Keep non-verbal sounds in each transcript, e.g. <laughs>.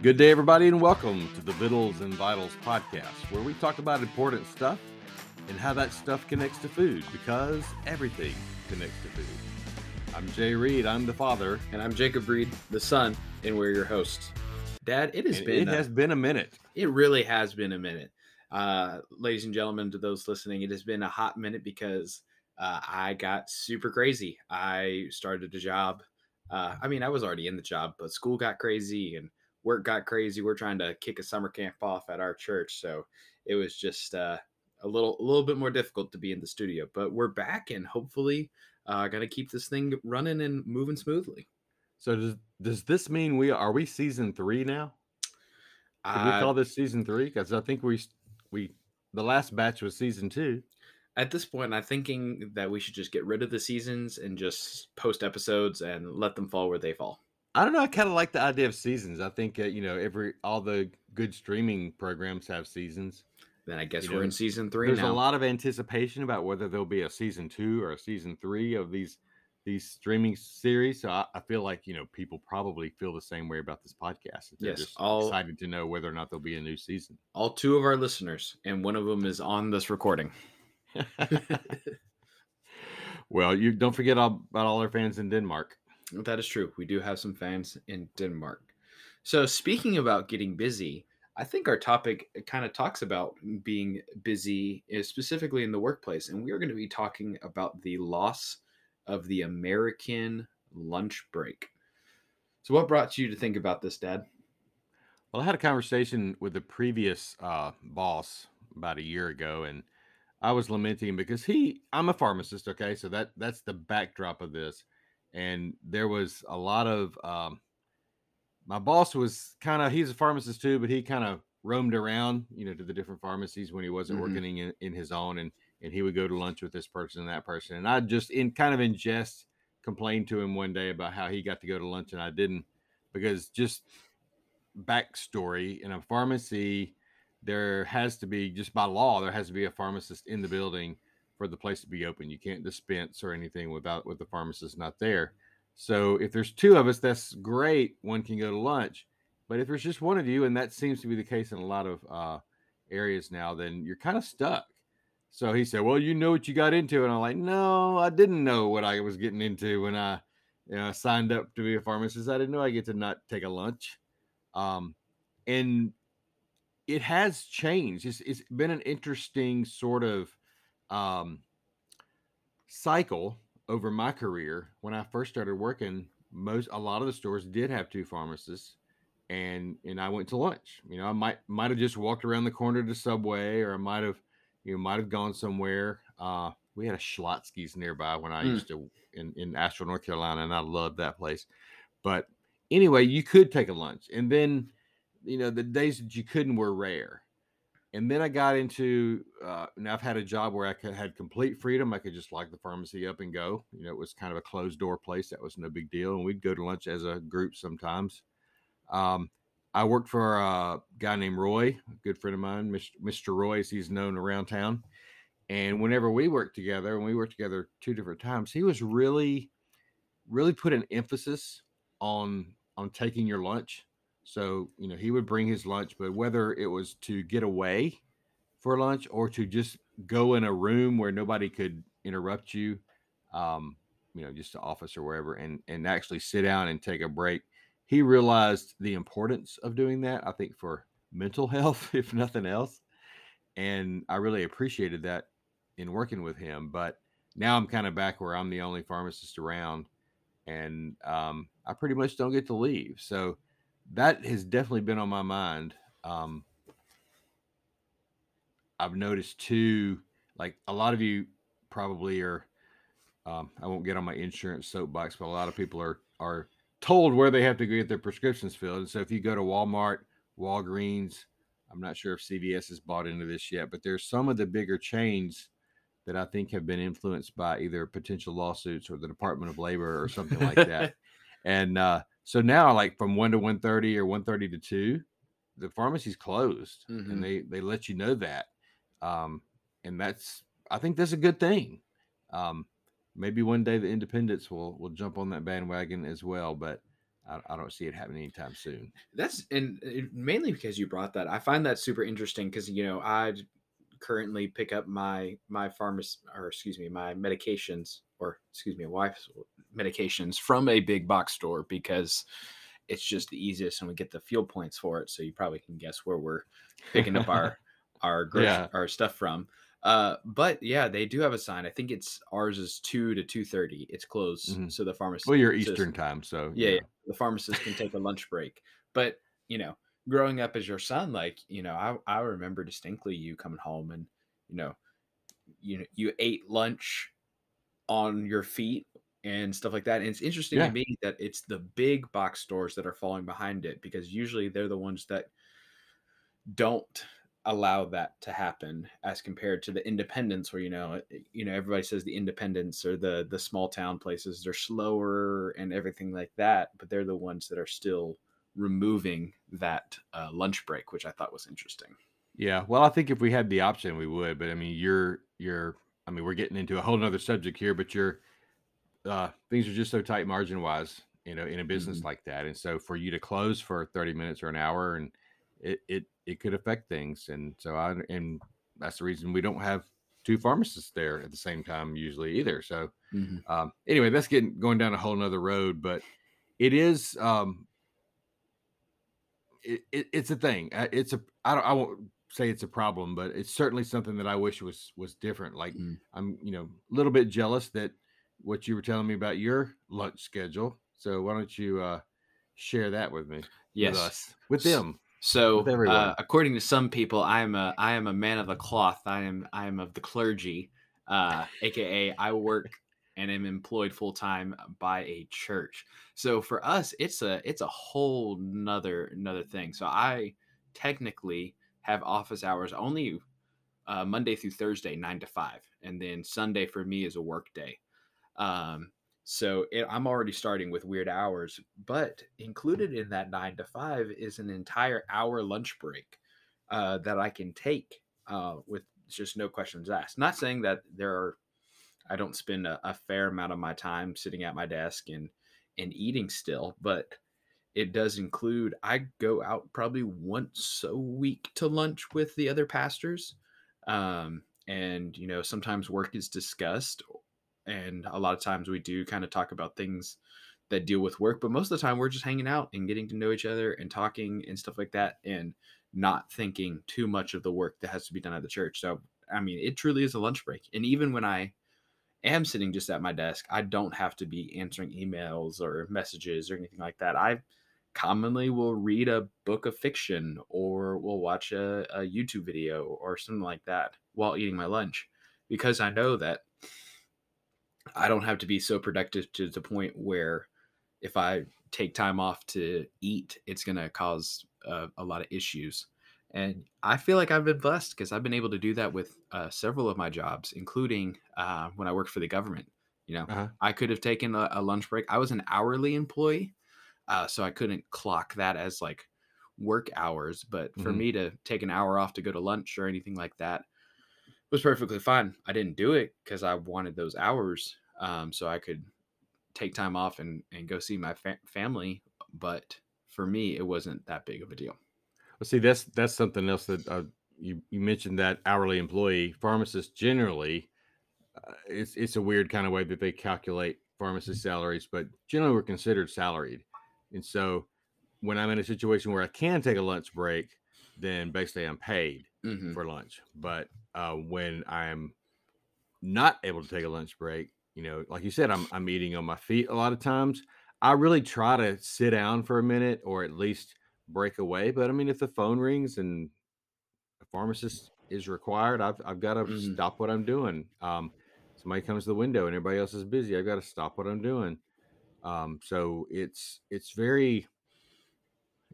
Good day, everybody, and welcome to the Vittles and Vitals podcast, where we talk about important stuff and how that stuff connects to food, because everything connects to food. I'm Jay Reed, I'm the father. And I'm Jacob Reed, the son, and we're your hosts. Dad, it has and been it a- has been a minute. it really has been a minute. Uh, ladies and gentlemen, to those listening, it has been a hot minute because uh, I got super crazy. I started a job. Uh, I mean, I was already in the job, but school got crazy and work got crazy. We're trying to kick a summer camp off at our church, so it was just uh, a little, a little bit more difficult to be in the studio. But we're back, and hopefully, uh, gonna keep this thing running and moving smoothly. So does does this mean we are we season three now? Can we Uh, call this season three? Because I think we we the last batch was season two. at this point, I'm thinking that we should just get rid of the seasons and just post episodes and let them fall where they fall. I don't know. I kind of like the idea of seasons. I think uh, you know every all the good streaming programs have seasons. Then I guess You we're know, in season three There's now. a lot of anticipation about whether there'll be a season two or a season three of these these streaming series. So I, I feel like you know people probably feel the same way about this podcast. They're Yes, just all- excited to know whether or not there'll be a new season. All two of our listeners, and one of them is on this recording. <laughs> well, you don't forget all, about all our fans in Denmark. That is true. We do have some fans in Denmark. So, speaking about getting busy, I think our topic kind of talks about being busy, eh, specifically in the workplace. And we are going to be talking about the loss of the American lunch break. So, what brought you to think about this, Dad? Well, I had a conversation with the previous uh, boss about a year ago, and I was lamenting because he, I'm a pharmacist, okay, so that that's the backdrop of this, and there was a lot of, um, my boss was kind of, he's a pharmacist too, but he kind of roamed around, you know, to the different pharmacies when he wasn't Mhm. working in, in his own, and and he would go to lunch with this person and that person, and I just in kind of in jest complained to him one day about how he got to go to lunch and I didn't, because just backstory in a pharmacy there has to be just by law there has to be a pharmacist in the building for the place to be open. You can't dispense or anything without with the pharmacist not there. So if there's two of us that's great one can go to lunch but if there's just one of you and that seems to be the case in a lot of uh, areas now then you're kind of stuck so he said well you know what you got into and i'm like no i didn't know what i was getting into when i you know, signed up to be a pharmacist i didn't know i get to not take a lunch um, and it has changed. It's, it's been an interesting sort of um, cycle over my career. When I first started working, most a lot of the stores did have two pharmacists, and and I went to lunch. You know, I might might have just walked around the corner to Subway, or I might have you might have gone somewhere. Uh, we had a Schlotzsky's nearby when I Mm. used to in in Asheville, North Carolina, and I loved that place. But anyway, you could take a lunch, and then you know the days that you couldn't were rare. And then I got into, uh, and I've had a job where I could, had complete freedom. I could just lock the pharmacy up and go. You know, it was kind of a closed door place. That was no big deal. And we'd go to lunch as a group sometimes. Um, I worked for a guy named Roy, a good friend of mine, Mr. Roy, as he's known around town. And whenever we worked together, and we worked together two different times, he was really, really put an emphasis on on taking your lunch. So, you know, he would bring his lunch, but whether it was to get away for lunch or to just go in a room where nobody could interrupt you, um, you know, just the office or wherever, and and actually sit down and take a break. He realized the importance of doing that. I think for mental <laughs> health, if nothing else, and I really appreciated that in working with him. But now I'm kind of back where I'm the only pharmacist around, and um, I pretty much don't get to leave. So that has definitely been on my mind. Um, I've noticed too, like a lot of you probably are. Um, I won't get on my insurance soapbox, but a lot of people are are told where they have to get their prescriptions filled. And so if you go to Walmart, Walgreens, I'm not sure if CVS has bought into this yet, but there's some of the bigger chains that I think have been influenced by either potential lawsuits or the Department of Labor or something like that. <laughs> And uh, so now, like from one to one thirty or one thirty to two, the pharmacy's closed, Mhm. and they they let you know that. Um, and that's I think that's a good thing. Um, maybe one day the independents will will jump on that bandwagon as well, but I, I don't see it happening anytime soon. That's and it, mainly because you brought that. I find that super interesting because you know I currently pick up my my pharmacy or excuse me my medications or excuse me wife's medications from a big box store because it's just the easiest and we get the fuel points for it. So you probably can guess where we're picking up our <laughs> our grocery, Yeah. our stuff from. Uh, but yeah, they do have a sign. I think it's ours is two to two thirty. It's closed, Mhm. so the pharmacist. Well, you're Eastern time, so Yeah, yeah, the pharmacist can take a lunch break. But you know, growing up as your son, like you know, I I remember distinctly you coming home and you know, you you ate lunch on your feet and stuff like that. And it's interesting Yeah. to me that it's the big box stores that are falling behind it because usually they're the ones that don't allow that to happen as compared to the independents where you know you know everybody says the independents or the the small town places they're slower and everything like that but they're the ones that are still removing that uh, lunch break which i thought was interesting Yeah, well, I think if we had the option, we would. But I mean, you're you're. I mean, we're getting into a whole nother subject here, but you're uh, things are just so tight margin wise, you know, in a business Mhm. like that. And so for you to close for thirty minutes or an hour, and it it it could affect things. And so I and that's the reason we don't have two pharmacists there at the same time usually either. So um, anyway, that's getting going down a whole nother road, but it is um, it, it, it's a thing. Uh, It's a I don't I won't say it's a problem, but it's certainly something that I wish was was different. Like Mm. I'm you know a little bit jealous that what you were telling me about your lunch schedule. So why don't you uh, share that with me, yes with us, with them? So, uh, according to some people, I am a I am a man of the cloth. I am I am of the clergy, uh, aka I work <laughs> and am employed full time by a church. So for us, it's a it's a whole nother another thing. So I technically have office hours only uh, Monday through Thursday, nine to five, and then Sunday for me is a work day. Um, so it, I'm already starting with weird hours, but included in that nine to five is an entire hour lunch break uh, that I can take uh, with just no questions asked. Not saying that there are, I don't spend a, a fair amount of my time sitting at my desk and and eating still, but it does include I go out probably once a week to lunch with the other pastors. Um, and you know, sometimes work is discussed and a lot of times we do kind of talk about things that deal with work, but most of the time we're just hanging out and getting to know each other and talking and stuff like that and not thinking too much of the work that has to be done at the church. So, I mean, it truly is a lunch break. And even when I am sitting just at my desk, I don't have to be answering emails or messages or anything like that. I commonly will read a book of fiction or will watch a, a YouTube video or something like that while eating my lunch because I know that I don't have to be so productive to the point where if I take time off to eat, it's going to cause uh, a lot of issues. And I feel like I've been blessed because I've been able to do that with uh, several of my jobs, including uh, when I worked for the government. You know, Uh-huh. I could have taken a, a lunch break. I was an hourly employee, uh, so I couldn't clock that as like work hours. But for Mhm. me to take an hour off to go to lunch or anything like that was perfectly fine. I didn't do it because I wanted those hours, um, so I could take time off and and go see my fa- family. But for me, it wasn't that big of a deal. Well, see, that's that's something else that uh, you you mentioned that hourly employee pharmacists generally, uh, it's it's a weird kind of way that they calculate pharmacist salaries, but generally we're considered salaried, and so when I'm in a situation where I can take a lunch break, then basically I'm paid hmm for lunch. But uh, when I'm not able to take a lunch break, you know, like you said, I'm I'm eating on my feet a lot of times. I really try to sit down for a minute or at least break away. But I mean, if the phone rings and a pharmacist is required, I've I've got to Mhm. stop what I'm doing. Um, somebody comes to the window and everybody else is busy. I've got to stop what I'm doing. Um, so it's it's very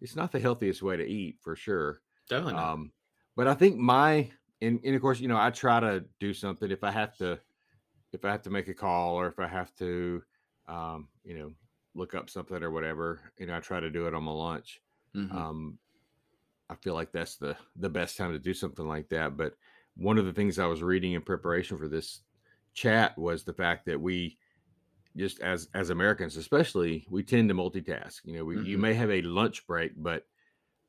it's not the healthiest way to eat for sure. Definitely not. Um, but I think my and, and of course, you know, I try to do something if I have to if I have to make a call or if I have to um, you know, look up something or whatever, you know, I try to do it on my lunch. Mhm. Um, I feel like that's the the best time to do something like that. But one of the things I was reading in preparation for this chat was the fact that we just as as Americans, especially, we tend to multitask. You know, we, you Mhm. may have a lunch break, but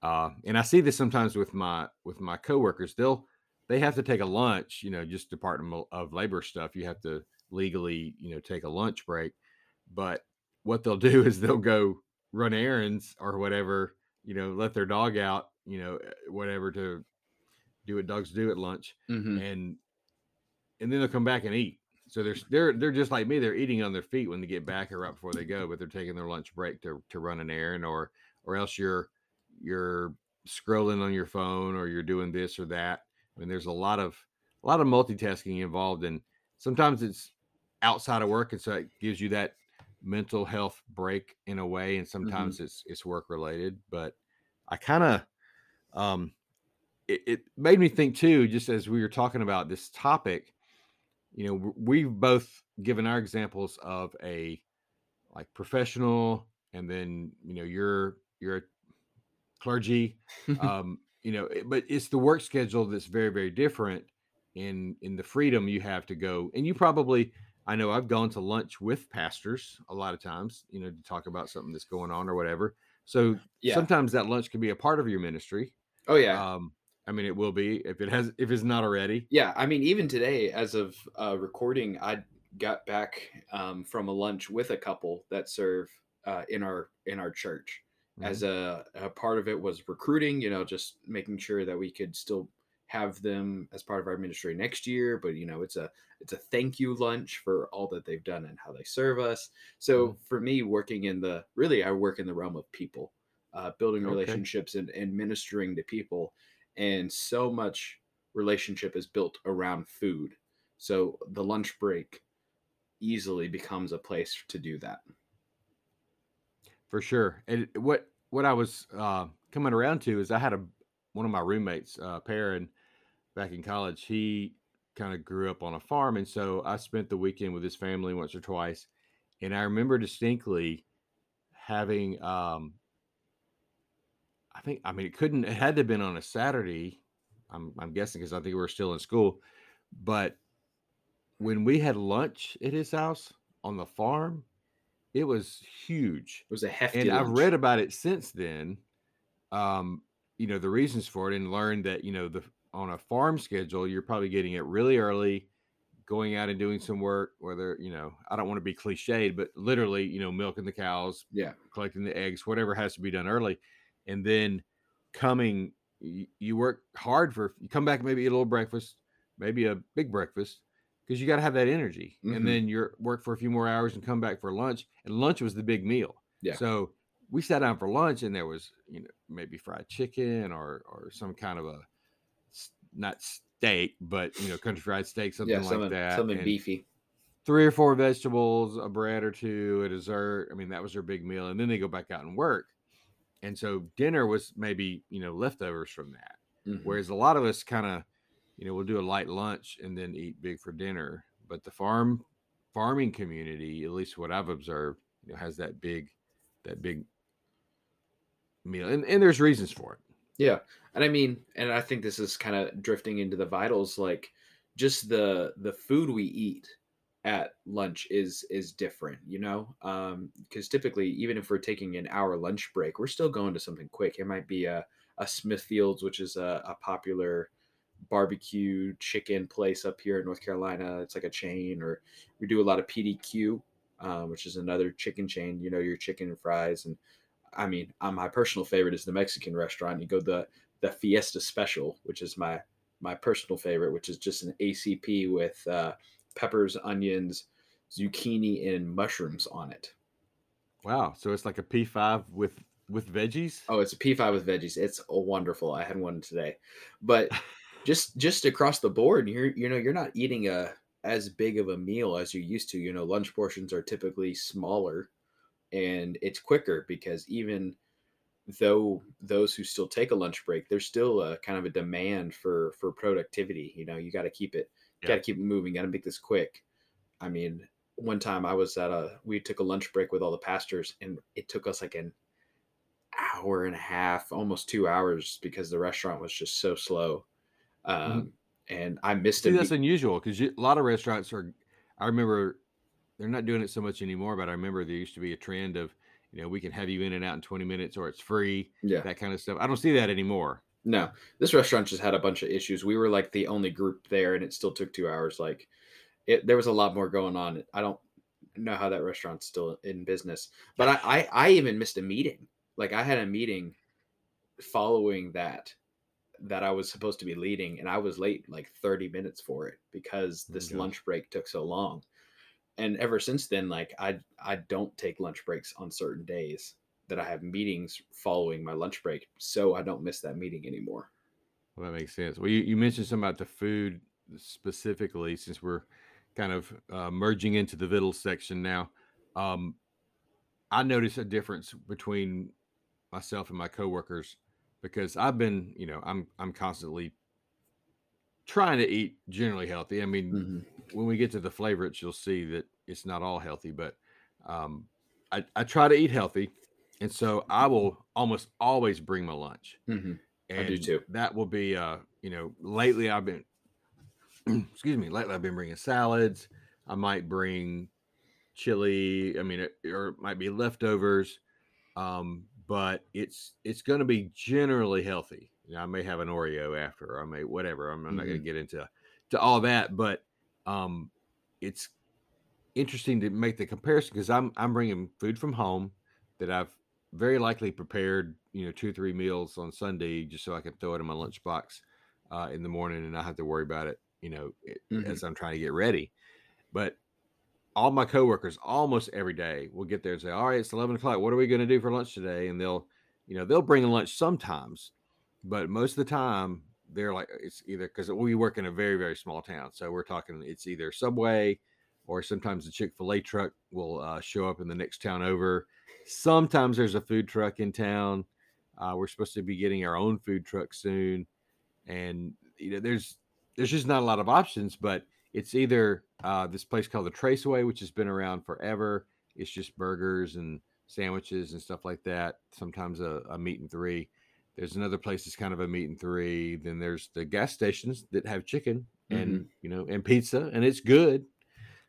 uh, and I see this sometimes with my with my coworkers. They'll they have to take a lunch. You know, just Department of Labor stuff. You have to legally, you know, take a lunch break. But what they'll do <laughs> is they'll go run errands or whatever. You know, let their dog out. You know, eh, whatever to do what dogs do at lunch, Mhm. and and then they'll come back and eat. So they're they're they're just like me. They're eating on their feet when they get back or right before they go, but they're taking their lunch break to to run an errand or or else you're you're scrolling on your phone or you're doing this or that. I mean, there's a lot of a lot of multitasking involved, and sometimes it's outside of work, and so it gives you that mental health break in a way, and sometimes it's it's work related. But I kind of um it, it made me think too, just as we were talking about this topic, you know, we've both given our examples of a like professional, and then you know, you're you're a clergy, <laughs> um, you know, but it's the work schedule that's very very different in in the freedom you have to go, and you probably. I know I've gone to lunch with pastors a lot of times, you know, to talk about something that's going on or whatever. So Yeah. sometimes that lunch can be a part of your ministry, Oh yeah. um, I mean, it will be if it has if it's not already. Yeah, I mean, even today, as of uh, recording, I got back um, from a lunch with a couple that serve uh, in our in our church. As a, a part of it was recruiting, you know, just making sure that we could still have them as part of our ministry next year. But you know, it's a it's a thank you lunch for all that they've done and how they serve us. So Mhm. for me, working in the really, I work in the realm of people, uh, building Okay. relationships and, and ministering to people, and so much relationship is built around food. So the lunch break easily becomes a place to do that. For sure. And what what I was uh, coming around to is I had a one of my roommates, uh, Perrin, back in college. He kind of grew up on a farm, and so I spent the weekend with his family once or twice. And I remember distinctly having, um, I think, I mean, it couldn't, it had to have been on a Saturday. I'm I'm guessing because I think we were still in school, but when we had lunch at his house on the farm, it was huge. It was a hefty And I've read about it since then. Um, you know, the reasons for it and learned that, you know, the on a farm schedule, you're probably getting it really early, going out and doing some work, whether, you know, I don't want to be cliched, but literally, you know, milking the cows, yeah. collecting the eggs, whatever has to be done early. And then coming, you, you work hard for, you come back, maybe eat a little breakfast, maybe a big breakfast, because you got to have that energy. Mhm. And then you're work for a few more hours and come back for lunch. And lunch was the big meal. Yeah. So we sat down for lunch and there was, you know, maybe fried chicken or, or some kind of a not steak, but, you know, country fried steak, something yeah, like something, that. something and beefy. Three or four vegetables, a bread or two, a dessert. I mean, that was their big meal. And then they go back out and work. And so dinner was maybe, you know, leftovers from that. Mhm. Whereas a lot of us kind of, you know, we'll do a light lunch and then eat big for dinner. But the farm farming community, at least what I've observed, you know, has that big that big meal. And and there's reasons for it. Yeah. And I mean, and I think this is kind of drifting into the vitals like just the the food we eat at lunch is is different, you know? Um cuz typically even if we're taking an hour lunch break, we're still going to something quick. It might be a a Smithfields, which is a, a popular barbecue chicken place up here in North Carolina. It's like a chain, or we do a lot of PDQ, uh, which is another chicken chain. You know, your chicken and fries, and I mean, uh, my personal favorite is the Mexican restaurant. You go the the Fiesta Special, which is my my personal favorite, which is just an ACP with uh, peppers, onions, zucchini, and mushrooms on it. Wow. So it's like a P5 with with veggies. Oh, it's a P5 with veggies. It's wonderful. I had one today, but <laughs> just just across the board, you're you know you're not eating a as big of a meal as you used to. You know, lunch portions are typically smaller, and it's quicker because even though those who still take a lunch break, there's still a kind of a demand for for productivity. You know, you got to keep it, Yeah. got to keep it moving, got to make this quick. I mean, one time I was at a we took a lunch break with all the pastors, and it took us like an hour and a half, almost two hours, because the restaurant was just so slow. Um, and I missed See, a that's unusual because a lot of restaurants are. I remember they're not doing it so much anymore, but I remember there used to be a trend of, you know, we can have you in and out in 20 minutes or it's free, yeah. that kind of stuff. I don't see that anymore. No, this restaurant just had a bunch of issues. We were like the only group there, and it still took two hours. Like, it there was a lot more going on. I don't know how that restaurant's still in business, but I I, I even missed a meeting. Like, I had a meeting following that that I was supposed to be leading, and I was late like thirty minutes for it because this gosh. lunch break took so long. And ever since then, like I I don't take lunch breaks on certain days that I have meetings following my lunch break, so I don't miss that meeting anymore. Well, that makes sense. Well, you, you mentioned something about the food specifically, since we're kind of uh, merging into the vittles section now. Um, I notice a difference between myself and my coworkers because I've been, you know, I'm I'm constantly trying to eat generally healthy. I mean, Mhm. when we get to the favorites, you'll see that it's not all healthy, but um, I, I try to eat healthy, and so I will almost always bring my lunch. Mhm. And I do too. That will be, uh, you know, lately I've been, <clears throat> excuse me, lately I've been bringing salads. I might bring chili. I mean, it, or it might be leftovers, um, but it's it's going to be generally healthy. I may have an Oreo after, or I may whatever. I'm, I'm not going to get into to all that, but um, it's interesting to make the comparison because I'm I'm bringing food from home that I've very likely prepared, you know, two three meals on Sunday just so I can throw it in my lunchbox uh, in the morning and not have to worry about it, you know, it, Mhm. as I'm trying to get ready. But all my coworkers almost every day will get there and say, "All right, it's 11 o'clock. What are we going to do for lunch today?" And they'll, you know, they'll bring lunch sometimes, but most of the time they're like, it's either because we work in a very very small town, so we're talking it's either Subway or sometimes the Chick Fil A truck will uh, show up in the next town over. Sometimes there's a food truck in town. Uh, we're supposed to be getting our own food truck soon, and you know, there's there's just not a lot of options. But it's either uh, this place called the Traceway, which has been around forever. It's just burgers and sandwiches and stuff like that. Sometimes a, a meat and three. There's another place that's kind of a meat and three. Then there's the gas stations that have chicken and you know and pizza, and it's good.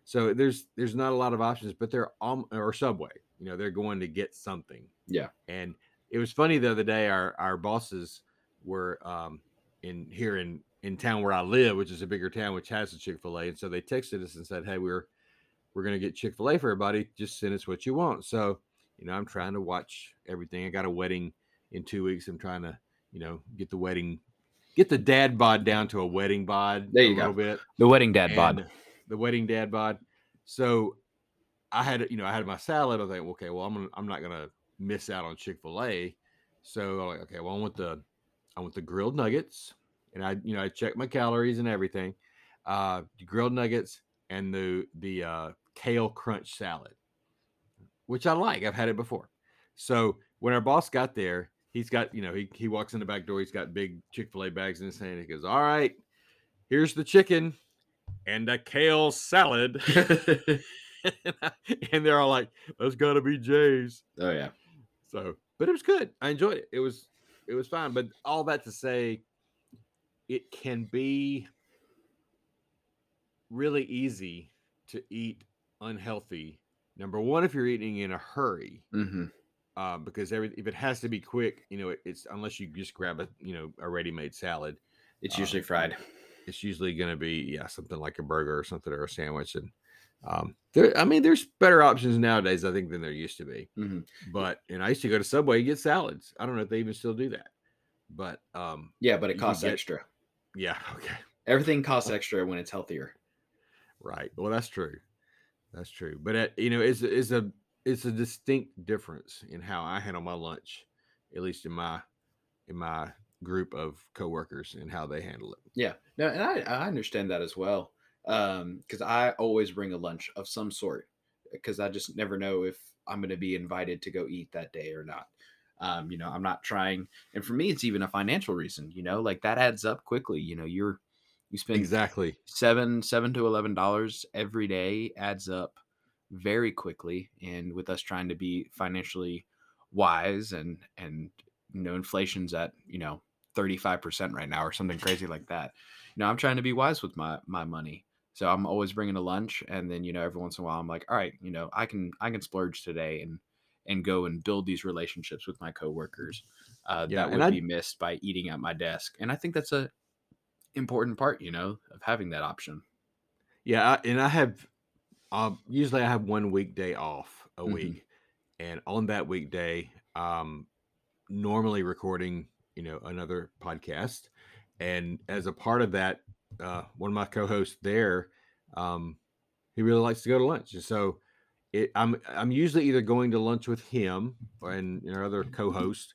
So there's there's not a lot of options, but they're um or Subway. You know, they're going to get something. Yeah. And it was funny the other day. Our our bosses were um in here in in town where I live, which is a bigger town, which has a Chick Fil A, and so they texted us and said, "Hey, we're we're gonna get Chick Fil A for everybody. Just send us what you want." So you know, I'm trying to watch everything. I got a wedding in two weeks. I'm trying to you know get the wedding, get the dad bod down to a wedding bod There a you go. little bit The wedding dad bod. the wedding dad bod. So I had, you know, I had my salad. I think, okay, well, I'm gonna, I'm not gonna miss out on Chick Fil A. So I'm like, okay, well, I want the, I want the grilled nuggets, and I, you know, I check my calories and everything. Uh, the grilled nuggets and the the uh, kale crunch salad, which I like. I've had it before. So when our boss got there, he's got, you know, he he walks in the back door. He's got big Chick Fil A bags in his hand. He goes, "All right, here's the chicken." and a kale salad. <laughs> <laughs> <laughs> and they're all like, that's gotta be Jay's. oh yeah. So, but it was good. I enjoyed it. It was it was fine. But all that to say, it can be really easy to eat unhealthy. Number one, if you're eating in a hurry, hmm uh, because every if it has to be quick, you know, it, it's unless you just grab a you know a ready-made salad, It's Uh, usually fried. it's usually going to be yeah something like a burger or something or a sandwich and um there i mean there's better options nowadays i think than there used to be Mhm. but and i used to go to subway and get salads i don't know if they even still do that but um Yeah, but it costs extra. Yeah <laughs> okay Everything costs extra when it's healthier. right well that's true that's true but uh, you know it's it's a it's a distinct difference in how i handle my lunch at least in my in my group of coworkers and how they handle it Yeah. No, and I, I understand that as well. Um, because I always bring a lunch of some sort because I just never know if I'm going to be invited to go eat that day or not. Um, you know, I'm not trying, and for me, it's even a financial reason. You know, like that adds up quickly. You know, you're you spend exactly seven seven to eleven dollars every day adds up very quickly and with us trying to be financially wise and and you know inflation's at you know 35% right now or something crazy like that you know, I'm trying to be wise with my my money. So I'm always bringing a lunch, and then you know, every once in a while, I'm like, all right, you know, I can I can splurge today and and go and build these relationships with my coworkers uh, Yeah, that would I- be missed by eating at my desk. And I think that's a important part, you know, of having that option. Yeah, I, and I have um, usually I have one weekday off a Mhm. week, and on that weekday, um, normally recording you know another podcast, and as a part of that, uh, one of my co-hosts there, um, he really likes to go to lunch, and so it, I'm I'm usually either going to lunch with him and our other co-host,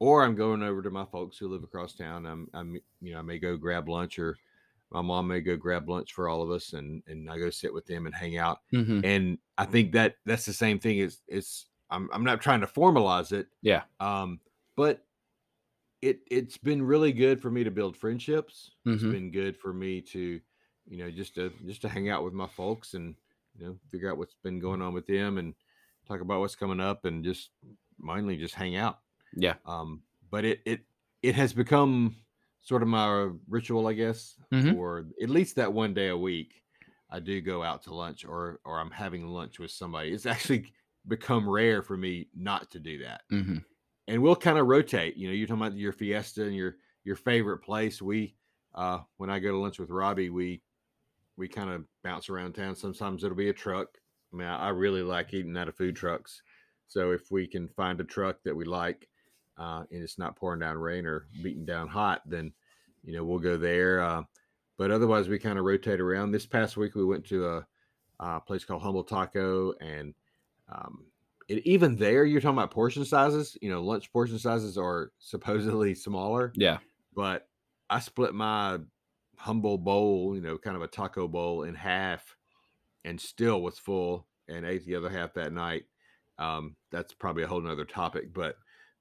or I'm going over to my folks who live across town. I'm I'm you know I may go grab lunch or my mom may go grab lunch for all of us and and I go sit with them and hang out. Mm-hmm. And I think that that's the same thing as it's I'm I'm not trying to formalize it. Yeah. Um, but it it's been really good for me to build friendships. It's Mhm. been good for me to, you know, just to just to hang out with my folks and you know figure out what's been going on with them and talk about what's coming up and just mainly just hang out. Yeah. Um, but it it it has become sort of my ritual, I guess, Mhm. for at least that one day a week. I do go out to lunch or or I'm having lunch with somebody. It's actually become rare for me not to do that. Mm-hmm. And we'll kind of rotate. You know, you're talking about your fiesta and your your favorite place. We uh when I go to lunch with Robbie, we we kind of bounce around town. Sometimes it'll be a truck. I mean, I, I really like eating out of food trucks. So if we can find a truck that we like, uh, and it's not pouring down rain or beating down hot, then you know we'll go there. Uh, but otherwise, we kind of rotate around. This past week, we went to a, a place called Humble Taco, and um, it, even there, you're talking about portion sizes. You know, lunch portion sizes are <laughs> supposedly smaller Yeah. but I split my humble bowl, you know, kind of a taco bowl in half and still was full and ate the other half that night. Um, that's probably a whole nother topic, but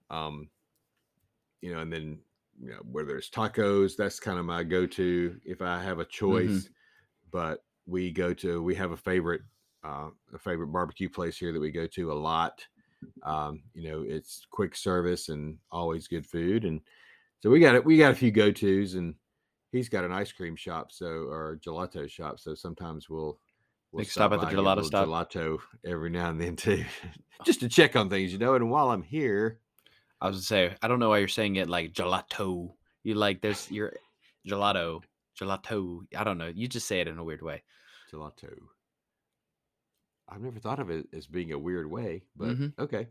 um, you know, and then you know, where there's tacos, that's kind of my go-to if I have a choice. But we go to we have a favorite uh a favorite barbecue place here that we go to a lot. Um, you know, it's quick service and always good food. And so we got it, we got a few go-tos and he's got an ice cream shop, so or gelato shop. So sometimes we'll we'll Like, stop at the by and a gelato stop? gelato every now and then too. <laughs> Just to check on things, you know. And while I'm here, I was gonna say, I don't know why you're saying it like gelato. You like there's your gelato, gelato. I don't know. You just say it in a weird way. gelato. I've never thought of it as being a weird way, but Mhm. okay.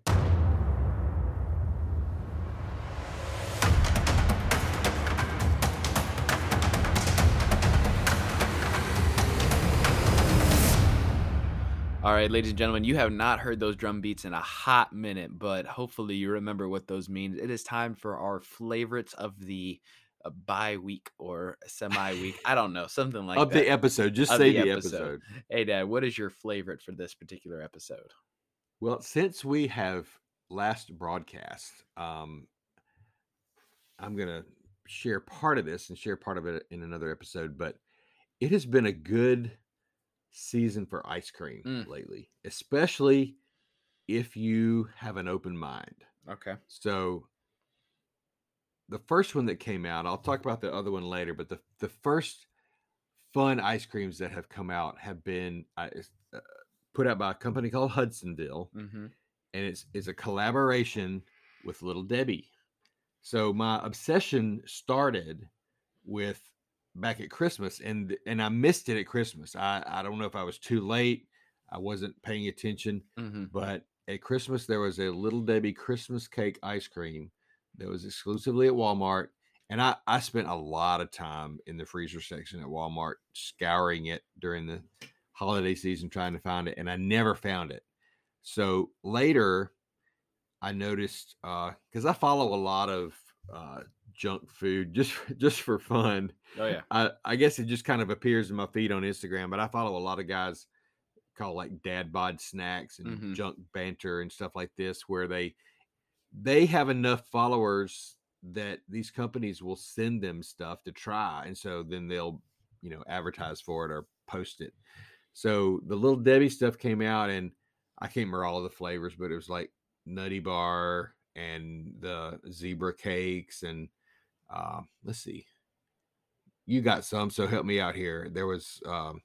All right, ladies and gentlemen, you have not heard those drum beats in a hot minute, but hopefully you remember what those mean. It is time for our favorites of the uh, bye week or semi week. I don't know, something like of that. the episode, just Of say the the episode. episode. hey, Dad, what is your favorite for this particular episode? Well, since we have last broadcast, um, I'm gonna share part of this and share part of it in another episode. But it has been a good season for ice cream Mm. lately, especially if you have an open mind. Okay. So the first one that came out, I'll talk about the other one later, but the the first fun ice creams that have come out have been uh, uh, put out by a company called Hudsonville, Mm-hmm. and it's it's a collaboration with Little Debbie. So my obsession started with back at Christmas, and and I missed it at Christmas. I I don't know if I was too late, I wasn't paying attention, Mm-hmm. but at Christmas there was a Little Debbie Christmas cake ice cream that was exclusively at Walmart, and I I spent a lot of time in the freezer section at Walmart scouring it during the holiday season trying to find it, and I never found it. So later, I noticed because I follow a lot of uh, junk food just just for fun. Oh yeah. I, I guess it just kind of appears in my feed on Instagram, but I follow a lot of guys called like dad bod snacks and Mhm. junk banter and stuff like this where they they have enough followers that these companies will send them stuff to try and so then they'll you know advertise for it or post it so the little debbie stuff came out and i can't remember all of the flavors but it was like nutty bar and the zebra cakes and uh, let's see you got some, so help me out here. There was um,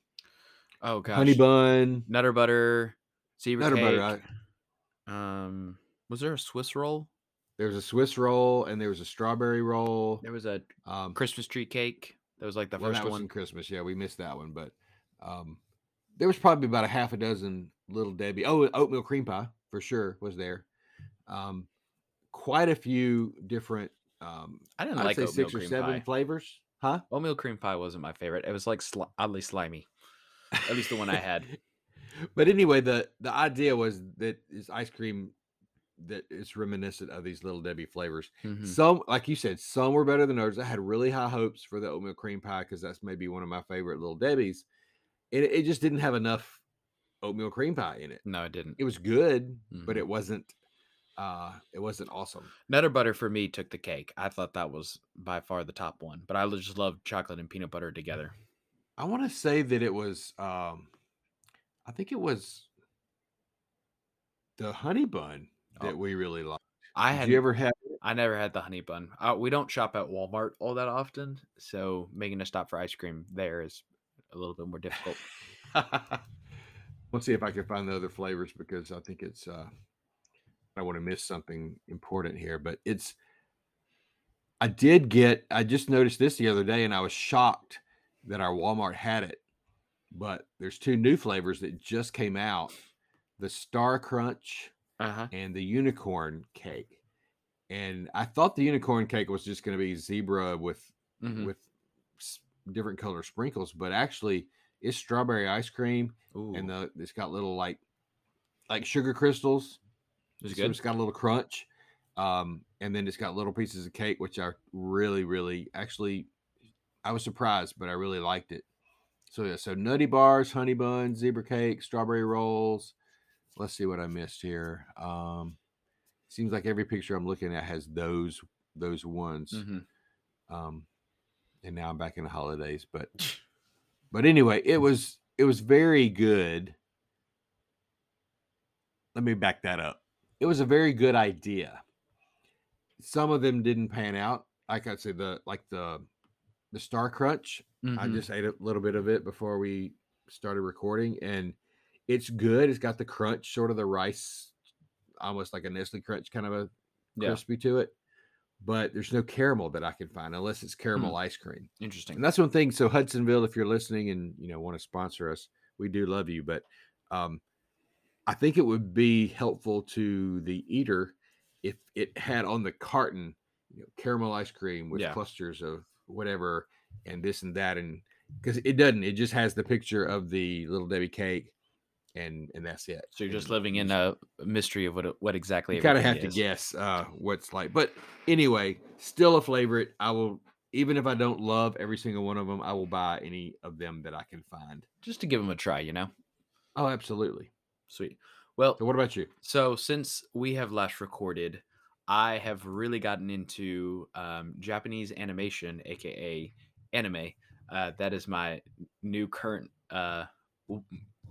Oh gosh. honey bun, Nutter butter, zebra nutter cake. butter. I, Um, was there a Swiss roll? there was a Swiss roll, and there was a strawberry roll. There was a Um, Christmas tree cake. That was like the well, first one. Christmas. Yeah, we missed that one, but um, there was probably about a half a dozen little Debbie. Oh, oatmeal cream pie for sure was there. Um, quite a few different. Um, I didn't I'd like say six or seven pie. flavors, huh? Oatmeal cream pie wasn't my favorite. It was like sli- oddly slimy. At least the one I had. <laughs> but anyway, the the idea was that is ice cream that is reminiscent of these little Debbie flavors. Mhm. Some, like you said, some were better than others. I had really high hopes for the oatmeal cream pie because that's maybe one of my favorite little Debbie's. And it, it just didn't have enough oatmeal cream pie in it. No, it didn't. It was good, but Mhm. it wasn't. Uh, it wasn't awesome. Nutter butter for me took the cake. I thought that was by far the top one, but I just love chocolate and peanut butter together. I want to say that it was. Um, I think it was the honey bun that Oh. we really liked. I Did had you ever have? I never had the honey bun. Uh, we don't shop at Walmart all that often, so making a stop for ice cream there is a little bit more difficult. <laughs> Let's see if I can find the other flavors because I think it's. uh I want to miss something important here, but it's. I did get. I just noticed this the other day, and I was shocked that our Walmart had it. But there's two new flavors that just came out: the Star Crunch Uh huh. and the Unicorn Cake. And I thought the Unicorn Cake was just going to be zebra with hmm with different color sprinkles, but actually it's strawberry ice cream Ooh, and the it's got little like like sugar crystals. Is it So good? it's got a little crunch. Um, and then it's got little pieces of cake, which I really, really actually I was surprised, but I really liked it. So yeah, so nutty bars, honey buns, zebra cake, strawberry rolls. Let's see what I missed here. Um, seems like every picture I'm looking at has those those ones. hmm Um, and now I'm back in the holidays, but but anyway, it was it was very good. Let me back that up. It was a very good idea. Some of them didn't pan out. Like I said, the like the the Star Crunch. I Mhm. just ate a little bit of it before we started recording, and it's good. It's got the crunch, sort of the rice, almost like a Nestle Crunch kind of a Yeah, crispy to it. But there's no caramel that I can find unless it's caramel ice cream. interesting. And that's one thing. So Hudsonville, if you're listening and you know want to sponsor us, we do love you. But um, I think it would be helpful to the eater if it had on the carton, you know, caramel ice cream with Yeah. clusters of whatever and this and that, and because it doesn't, it just has the picture of the little Debbie cake, and and that's it. So you're just And living in a mystery of what what exactly you kind of have everything to guess uh, what's like. But anyway, still a favorite. I will, even if I don't love every single one of them, I will buy any of them that I can find. just to give them a try. You know, Oh, absolutely. Sweet. Well, So, what about you? So since we have last recorded, I have really gotten into um, Japanese animation, aka anime. Uh, that is my new current uh,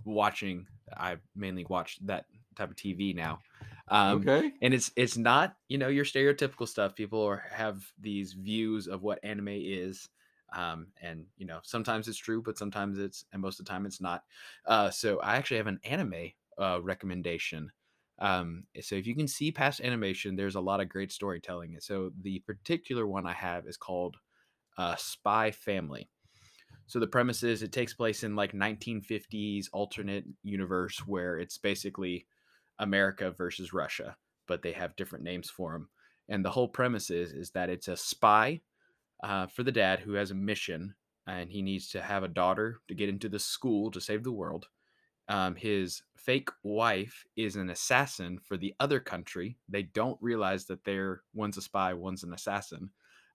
watching. I mainly watch that type of TV now. Um, okay. and it's it's not you know your stereotypical stuff people are, have these views of what anime is um, and you know sometimes it's true but sometimes it's and most of the time it's not uh, so i actually have an anime uh, recommendation um, so if you can see past animation there's a lot of great storytelling so the particular one i have is called uh, spy family so the premise is it takes place in like 1950s alternate universe where it's basically America versus Russia, but they have different names for them. And the whole premise is is that it's a spy uh, for the dad who has a mission, and he needs to have a daughter to get into the school to save the world. Um, his fake wife is an assassin for the other country. They don't realize that they're one's a spy, one's an assassin.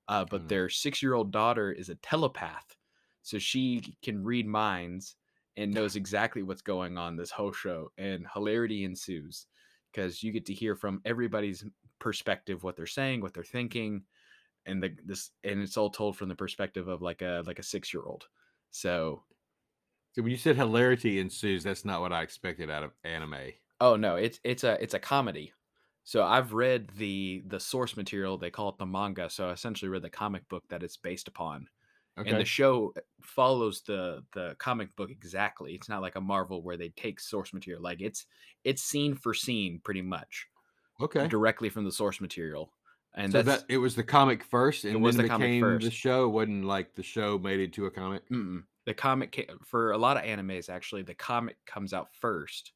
Uh, but Mm. their six-year-old daughter is a telepath, so she can read minds and knows <laughs> exactly what's going on this whole show and hilarity ensues because you get to hear from everybody's perspective what they're saying what they're thinking and the this and it's all told from the perspective of like a like a six year old so So, when you said hilarity ensues, that's not what I expected out of anime. oh no it's it's a it's a comedy so i've read the the source material they call it the manga so i essentially read the comic book that it's based upon and the show eh, follows the the comic book exactly. It's not like a Marvel where they take source material. Like it's it's scene for scene pretty much okay. directly from the source material. And so that it was the comic first, and was then the comic became the show. It wasn't like the show made it to a comic. Mm-mm. The comic ca- for a lot of animes actually the comic comes out first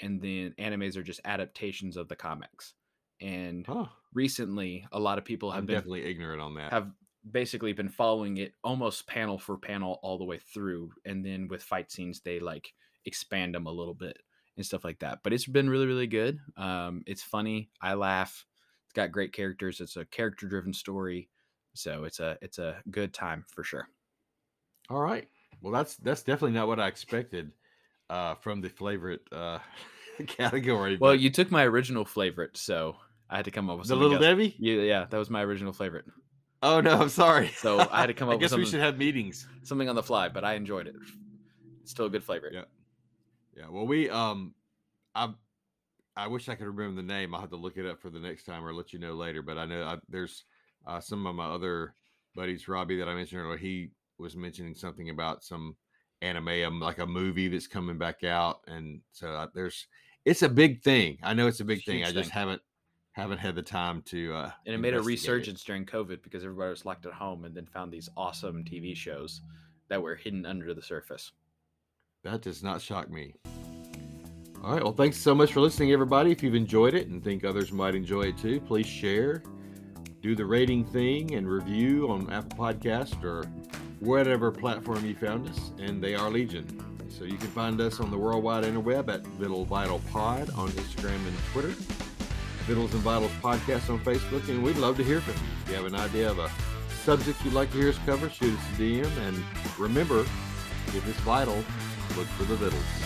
and then animes are just adaptations of the comics and Huh. recently a lot of people have I'm been definitely ignorant on that. have basically been following it almost panel for panel all the way through and then with fight scenes they like expand them a little bit and stuff like that but it's been really really good um it's funny i laugh it's got great characters it's a character driven story so it's a it's a good time for sure All right. Well, that's that's definitely not what I expected uh, from the favorite uh, <laughs> category. well you took my original favorite so i had to come up with the something little else. Debbie. yeah yeah that was my original favorite Oh no, I'm sorry. So I had to come <laughs> I up with guess we something- should have meetings. something on the fly but i enjoyed it it's still a good flavor Yeah. Yeah. Well, we um, I I wish I could remember the name. I'll have to look it up for the next time or let you know later. But I know I, there's uh, some of my other buddies, Robbie, that I mentioned earlier. He was mentioning something about some anime, um, like a movie that's coming back out, and so uh, there's it's a big thing. I know it's a big thing. I just thing. haven't haven't had the time to. Uh, and it made a resurgence during COVID because everybody was locked at home and then found these awesome TV shows that were hidden under the surface. That does not shock me. All right. Well, thanks so much for listening, everybody. If you've enjoyed it and think others might enjoy it too, please share, do the rating thing, and review on Apple Podcast or whatever platform you found us. And they are Legion. So you can find us on the worldwide interweb at Vital Vital Pod on Instagram and Twitter. Vittles and Vitals Podcast on Facebook, and we'd love to hear from you. If you have an idea of a subject you'd like to hear us cover, shoot us a DM. And remember, if it's vital, look for the Vittles.